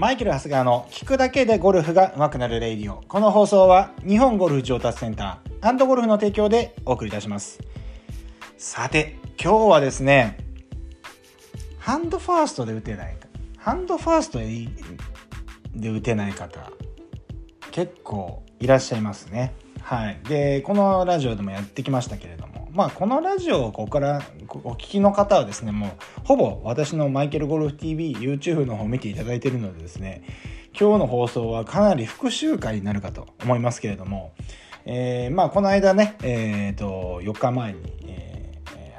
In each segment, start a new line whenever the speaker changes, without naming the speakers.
マイケル・ハスガーの聞くだけでゴルフが上手くなるレイディオ。この放送は日本ゴルフ上達センターゴルフの提供でお送りいたします。さて、今日はですね、ハンドファーストで打てないか。ハンドファーストで打てない方、結構いらっしゃいますね。はい。で、このラジオでもやってきましたけれども、まあ、このラジオをここからお聞きの方はですね、もう、ほぼ私のマイケルゴルフ TV、YouTube の方を見ていただいているのでですね、今日の放送はかなり復習会になるかと思いますけれども、えー、まあ、この間ね、えっ、ー、と、4日前に、えー、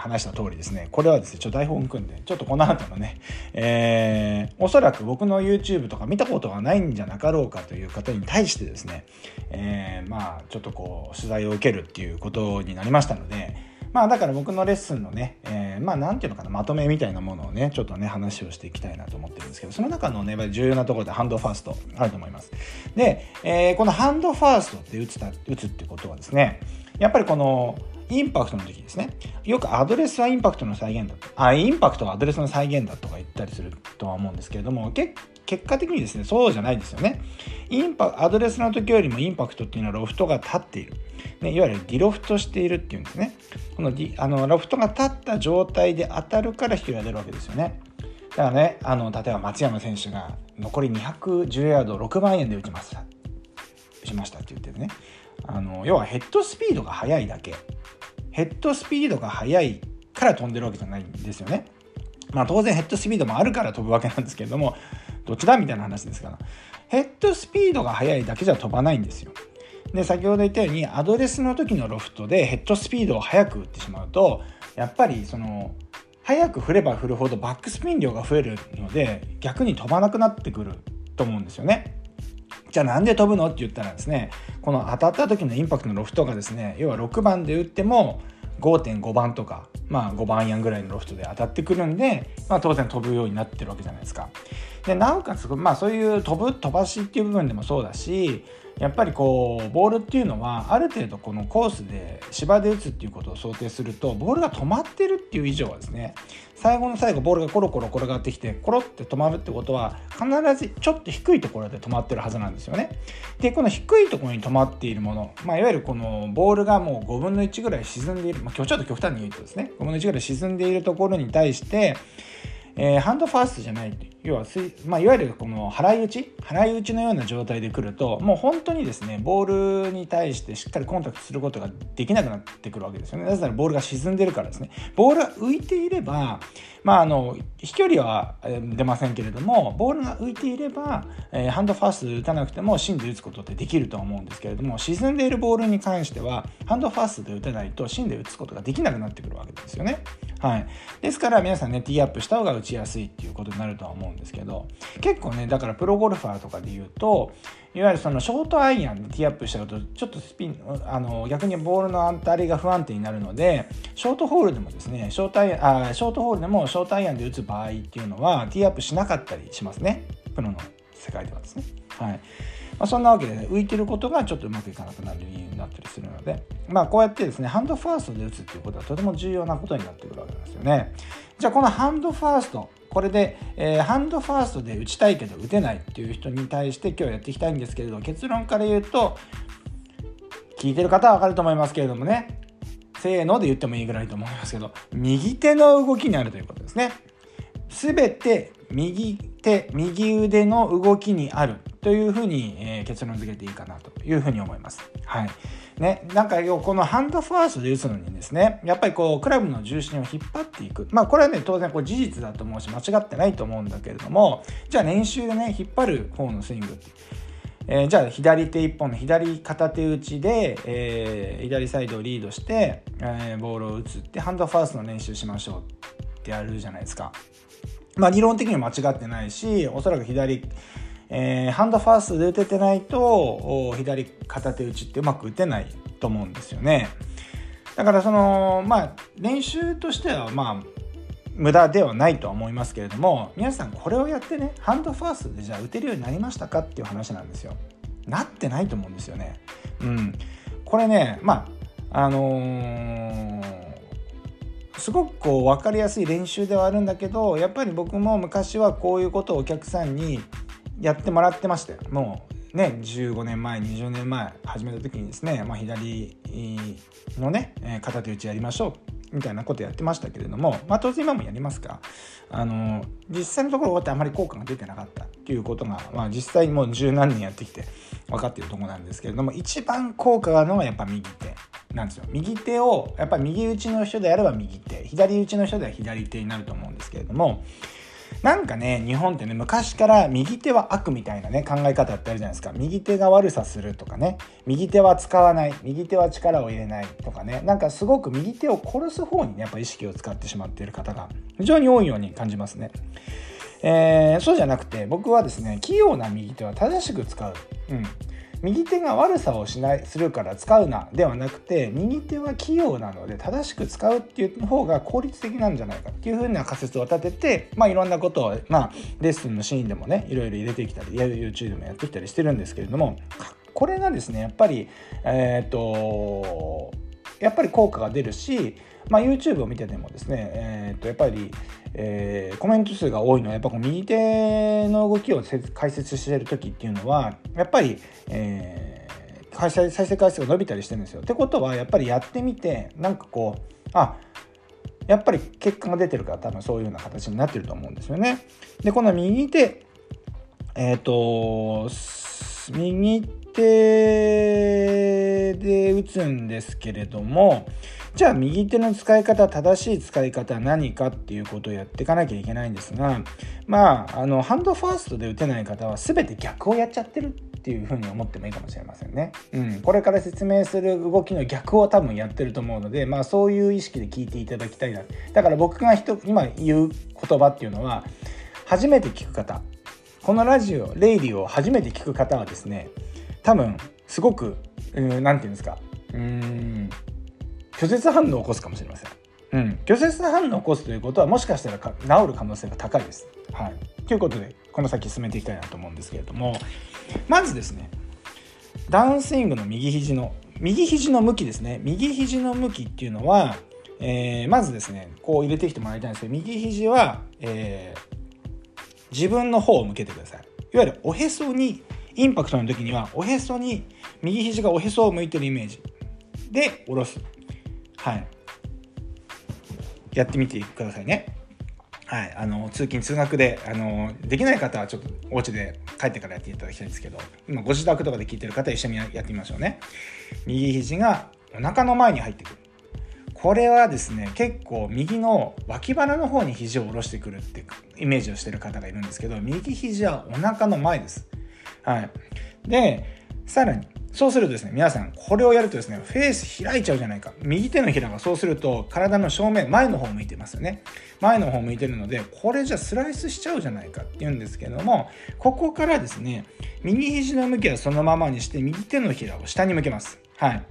話した通りですね、これはですね、ちょっと台本組んで、ちょっとこの後のね、えー、おそらく僕の YouTube とか見たことがないんじゃなかろうかという方に対してですね、えー、まあ、ちょっとこう、取材を受けるっていうことになりましたので、まあだから僕のレッスンのね、えー、まあなんていうのかな、まとめみたいなものをね、ちょっとね、話をしていきたいなと思ってるんですけど、その中のね、重要なところでハンドファーストあると思います。で、えー、このハンドファーストって打つた打つってことはですね、やっぱりこの、インパクトの時ですね。よくアドレスはインパクトの再現だと。あ、インパクトはアドレスの再現だとか言ったりするとは思うんですけれども、結結果的にですね、そうじゃないですよね。インパアドレスの時よりもインパクトっていうのはロフトが立っている。ね、いわゆるディロフトしているっていうんですね。このディあのロフトが立った状態で当たるから飛距離が出るわけですよね。だからね、あの例えば松山選手が残り210ヤード6万円で打ちます。打ちましたって言ってるね。あの要はヘッドスピードが速いだけ。ヘッドスピードが速いから飛んでるわけじゃないんですよね。まあ当然ヘッドスピードもあるから飛ぶわけなんですけれども、どっちだみたいな話ですから。ヘッドスピードが速いだけじゃ飛ばないんですよ。で、先ほど言ったように、アドレスの時のロフトでヘッドスピードを速く打ってしまうと、やっぱりその、速く振れば振るほどバックスピン量が増えるので、逆に飛ばなくなってくると思うんですよね。じゃあなんで飛ぶの？って言ったらですね、この当たった時のインパクトのロフトがですね、要は6番で打っても5.5番とか、まあ5番アンぐらいのロフトで当たってくるんで、まあ当然飛ぶようになってるわけじゃないですか。で、なおかつ、まあそういう飛ぶ、飛ばしっていう部分でもそうだし、やっぱりこうボールっていうのはある程度このコースで芝で打つっていうことを想定するとボールが止まってるっていう以上はですね最後の最後ボールがコロコロ転がってきてコロって止まるってことは必ずちょっと低いところで止まってるはずなんですよね。でこの低いところに止まっているもの、まあ、いわゆるこのボールがもう5分の1ぐらい沈んでいる、まあ、今日ちょっと極端に言うとですね5分の1ぐらい沈んでいるところに対してえー、ハンドファーストじゃない要はまあ、いわゆるこの払い打ち？払い打ちのような状態で来るともう本当にですねボールに対してしっかりコンタクトすることができなくなってくるわけですよね。なぜならボールが沈んでるからですね。ボールが浮いていればまああの飛距離は出ませんけれどもボールが浮いていれば、えー、ハンドファースト打たなくても芯で打つことってできると思うんですけれども沈んでいるボールに関してはハンドファーストで打てないと芯で打つことができなくなってくるわけですよね。はい、ですから皆さんねティーアップした方が打ちやすいっていうことになるとは思うんですけど結構ねだからプロゴルファーとかで言うといわゆるそのショートアイアンでティーアップしちゃうとちょっとスピンあの逆にボールの当たりが不安定になるのでショートホールでもですねショートアイあショートホールでもショートアイアンで打つ場合っていうのはティーアップしなかったりしますねプロの世界ではですね。はいまあ、そんなわけで、ね、浮いてることがちょっとうまくいかなくなる理由になったりするので、まあ、こうやってですねハンドファーストで打つっていうことはとても重要なことになってくるわけなんですよね。じゃあこのハンドファーストこれで、えー、ハンドファーストで打ちたいけど打てないっていう人に対して今日やっていきたいんですけれど結論から言うと聞いてる方は分かると思いますけれどもねせーので言ってもいいぐらいと思いますけど右手の動きにあるということですね。すべて右手右腕の動きにあるというふうに、えー、結論付けていいかなというふうに思います。はい。ね、なんかこのハンドファーストで打つのにですね、やっぱりこうクラブの重心を引っ張っていく。まあこれはね、当然こう事実だと思うし間違ってないと思うんだけれども、じゃあ練習でね、引っ張る方のスイングえー、じゃあ左手1本の左片手打ちで、えー、左サイドをリードして、えー、ボールを打つってハンドファーストの練習しましょうってやるじゃないですか。まあ理論的には間違ってないし、おそらく左えー、ハンドファーストで打ててないと左片手打ちってうまく打てないと思うんですよね。だからそのまあ練習としてはまあ無駄ではないとは思いますけれども皆さんこれをやってねハンドファーストでじゃあ打てるようになりましたかっていう話なんですよ。なってないと思うんですよね。うん、これねまああのーすごくこう分かりやすい練習ではあるんだけどやっぱり僕も昔はこういうことをお客さんにやってもらってましたよ。もうね15年前20年前始めた時にですね、まあ、左のね片手打ちやりましょうみたいなことやってましたけれども、まあ、当然今もやりますがあの実際のところってあまり効果が出てなかったっていうことが、まあ、実際もう十何年やってきて分かってるとこなんですけれども一番効果があるのはやっぱ右手なんですよ。右手をやっぱり右打ちの人であれば右手左打ちの人では左手になると思うんですけれどもなんかね日本ってね昔から右手は悪みたいなね考え方ってあるじゃないですか。右手が悪さするとかね。右手は使わない。右手は力を入れないとかね。なんかすごく右手を殺す方にねやっぱ意識を使ってしまっている方が非常に多いように感じますね。えー、そうじゃなくて僕はですね器用な右手は正しく使う。うん。右手が悪さをしないするから使うなではなくて右手は器用なので正しく使うっていう方が効率的なんじゃないかっていうふうな仮説を立てて、まあ、いろんなことを、まあ、レッスンのシーンでもねいろいろ入れてきたり YouTube でもやってきたりしてるんですけれどもこれがですねやっぱりえっ、とやっぱり効果が出るし、まあ、YouTube を見ててもですね、えー、とやっぱり、えー、コメント数が多いのはやっぱこう右手の動きを解説してる時っていうのはやっぱり、えー、再生回数が伸びたりしてるんですよ。ってことはやっぱりやってみてなんかこうあやっぱり結果が出てるから多分そういうような形になってると思うんですよね。でこの右手えっ、ー、と右手で打つんですけれどもじゃあ右手の使い方正しい使い方は何かっていうことをやっていかなきゃいけないんですがまああのハンドファーストで打てない方は全て逆をやっちゃってるっていうふに思ってもいいかもしれませんね。うん、これから説明する動きの逆を多分やってると思うので、まあ、そういう意識で聞いていただきたいな。だから僕が今言う言葉っていうのは初めて聞く方このラジオレイリーを初めて聞く方はですね多分すごく何、て言うんですかうーん拒絶反応を起こすかもしれません。うん、拒絶反応を起こすということはもしかしたら治る可能性が高いです。はい、ということでこの先進めていきたいなと思うんですけれどもまずですねダウンスイングの右肘の右肘の向きですね右肘の向きっていうのは、えー、まずですねこう入れてきてもらいたいんですけど右肘は、えー、自分の方を向けてください。いわゆるおへそにインパクトの時にはおへそに右肘がおへそを向いてるイメージ。で下ろす。はい。やってみてくださいね。はい、あの通勤通学であのできない方はちょっとお家で帰ってからやっていただきたいんですけど今ご自宅とかで聞いてる方一緒にやってみましょうね。右肘がお腹の前に入ってくる。これはですね結構右の脇腹の方に肘を下ろしてくるってイメージをしてる方がいるんですけど右肘はお腹の前です。はい。でさらにそうするとですね皆さんこれをやるとですねフェース開いちゃうじゃないか。右手のひらがそうすると体の正面前の方向いてますよね。前の方向いてるのでこれじゃスライスしちゃうじゃないかっていうんですけどもここからですね右肘の向きはそのままにして右手のひらを下に向けます。はい。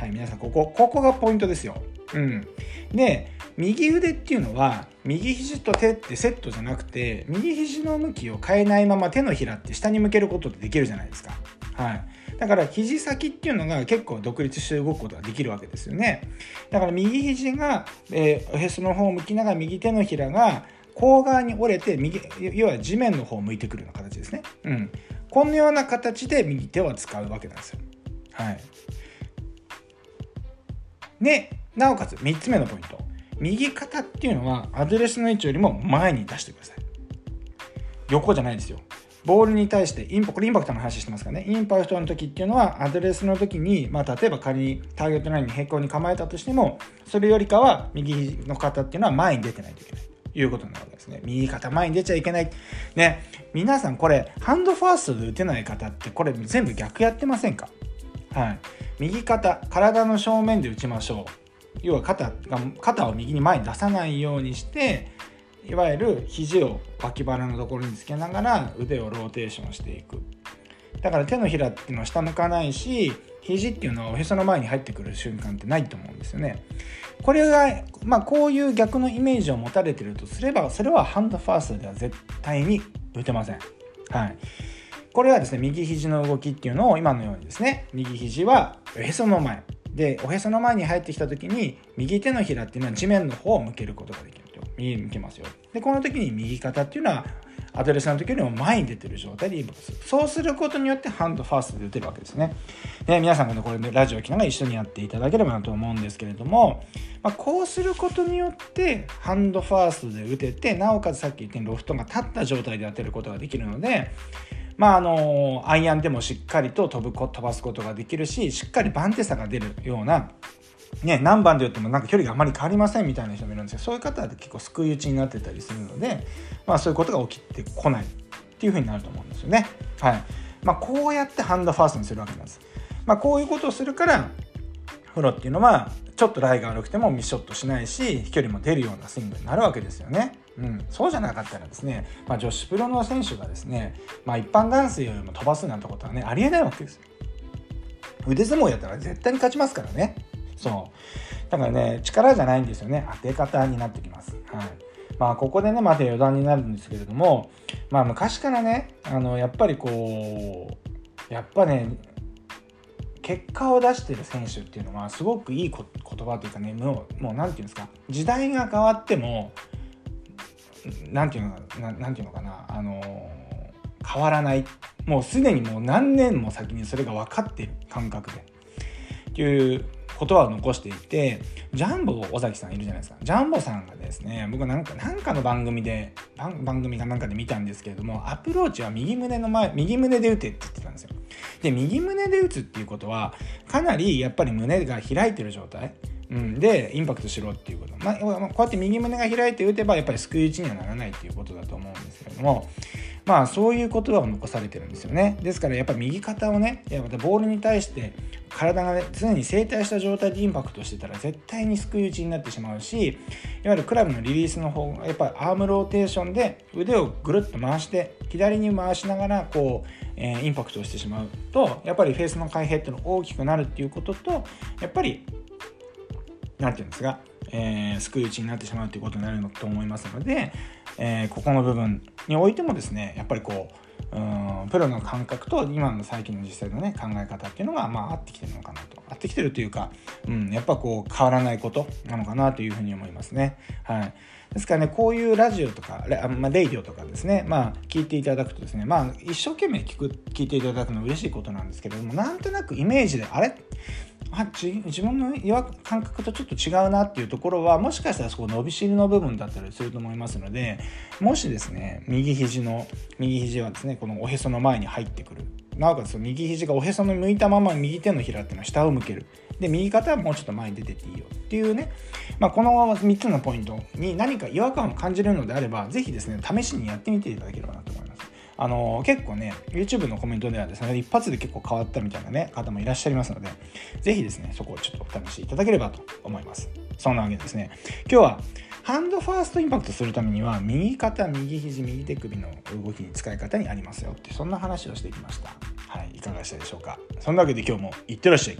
はい、皆さん、ここ、ここがポイントですよ。うん。で、右腕っていうのは、右肘と手ってセットじゃなくて、右肘の向きを変えないまま手のひらって下に向けることってできるじゃないですか。はい。だから肘先っていうのが結構独立して動くことができるわけですよね。だから右肘が、えー、おへその方を向きながら右手のひらが甲側に折れて右、要は地面の方を向いてくるような形ですね。うん。このような形で右手を使うわけなんですよ。はい。で、なおかつ3つ目のポイント。右肩っていうのはアドレスの位置よりも前に出してください。横じゃないですよ。ボールに対してインパ、これインパクトの話してますからね。インパクトの時っていうのはアドレスの時に、まあ例えば仮にターゲットラインに平行に構えたとしても、それよりかは右の肩っていうのは前に出てないといけない。ということになるわけですね。右肩前に出ちゃいけない。ね。皆さんこれ、ハンドファーストで打てない方ってこれ全部逆やってませんか？はい。右肩体の正面で打ちましょう。要は肩が肩を右に前に出さないようにしていわゆる肘を脇腹のところにつけながら腕をローテーションしていく。だから手のひらっていうのは下向かないし肘っていうのはおへその前に入ってくる瞬間ってないと思うんですよね。これがまあこういう逆のイメージを持たれてるとすればそれはハンドファーストでは絶対に打てません。はい。これはですね、右肘の動きっていうのを今のようにですね、右肘はおへその前。で、おへその前に入ってきた時に、右手のひらっていうのは地面の方を向けることができると。右に向けますよ。で、この時に右肩っていうのは、アドレスの時よりも前に出てる状態でインパクトすそうすることによってハンドファーストで打てるわけですねで皆さんもねこれでラジオを聞きながら一緒にやっていただければなと思うんですけれども、まあ、こうすることによってハンドファーストで打ててなおかつさっき言ったようにロフトが立った状態で当てることができるのでまああのアイアンでもしっかりと飛ぶ飛ばすことができるししっかり番手差が出るようなね、何番で打ってもなんか距離があまり変わりませんみたいな人もいるんですけどそういう方は結構救い打ちになってたりするので、まあ、そういうことが起きてこないっていうふうになると思うんですよね。はいまあ、こうやってハンドファーストにするわけなんです。まあ、こういうことをするからプロっていうのはちょっとライが悪くてもミスショットしないし飛距離も出るようなスイングになるわけですよね。うん、そうじゃなかったらですね、まあ、女子プロの選手がですね、まあ、一般男性よりも飛ばすなんてことはねありえないわけですよ。腕相撲やったら絶対に勝ちますからね。そうだからね力じゃないんですよね当て方になってきます。はいまあ、ここでねまた余談になるんですけれども、まあ、昔からねあのやっぱりこうやっぱね結果を出してる選手っていうのはすごくいい言葉というかねもう何て言うんですか時代が変わっても何て言うのかなて言うのかなあの変わらない。もうすでにもう何年も先にそれが分かってる感覚で。っていう言葉を残していてジャンボ尾崎さんいるじゃないですか。ジャンボさんがですね僕なんかなんかの番組で番組かなんかで見たんですけれどもアプローチは右胸の前右胸で打てって言ってたんですよ。で右胸で打つっていうことはかなりやっぱり胸が開いてる状態。うん、でインパクトしろっていうこと、まあ、こうやって右胸が開いて打てばやっぱり救い打ちにはならないっていうことだと思うんですけれども。まあそういう言葉を残されてるんですよね。ですからやっぱり右肩をねやっぱボールに対して体が、ね、常に正対した状態でインパクトしてたら絶対にすくい打ちになってしまうしいわゆるクラブのリリースの方がやっぱりアームローテーションで腕をぐるっと回して左に回しながらこう、えー、インパクトをしてしまうとやっぱりフェースの開閉っていうのが大きくなるっていうこととやっぱり何て言うんですか、えー、すくい打ちになってしまうということになると思いますので、えー、ここの部分においてもですねやっぱりこううんプロの感覚と今の最近の実際のね考え方っていうのがまあ合ってきてるのかなと合ってきてるというか、うん、やっぱこう変わらないことなのかなというふうに思いますね。はい、ですからねこういうラジオとかレ,、まあ、レイディオとかですね。まあ聞いていただくとですね。まあ一生懸命聞く聞いていただくの嬉しいことなんですけれどもなんとなくイメージであれ？あ自分の感覚とちょっと違うなっていうところはもしかしたらそこ伸びしりの部分だったりすると思いますのでもしですね右肘の右肘はですねこのおへその前に入ってくる。なおかつ右肘がおへその向いたまま右手のひらっていうのは下を向ける。で右肩はもうちょっと前に出てていいよ。っていうね、まあ、この3つのポイントに何か違和感を感じるのであれば是非ですね試しにやってみていただければなと思います。あの結構ね YouTube のコメントではですね一発で結構変わったみたいなね方もいらっしゃいますので是非ですねそこをちょっとお試しいただければと思います。そんなわけですね今日はハンドファーストインパクトするためには右肩右肘右手首の動きに使い方にありますよってそんな話をしてきました。はいいかがでしたでしょうか？そんなわけで今日もいってらっしゃい。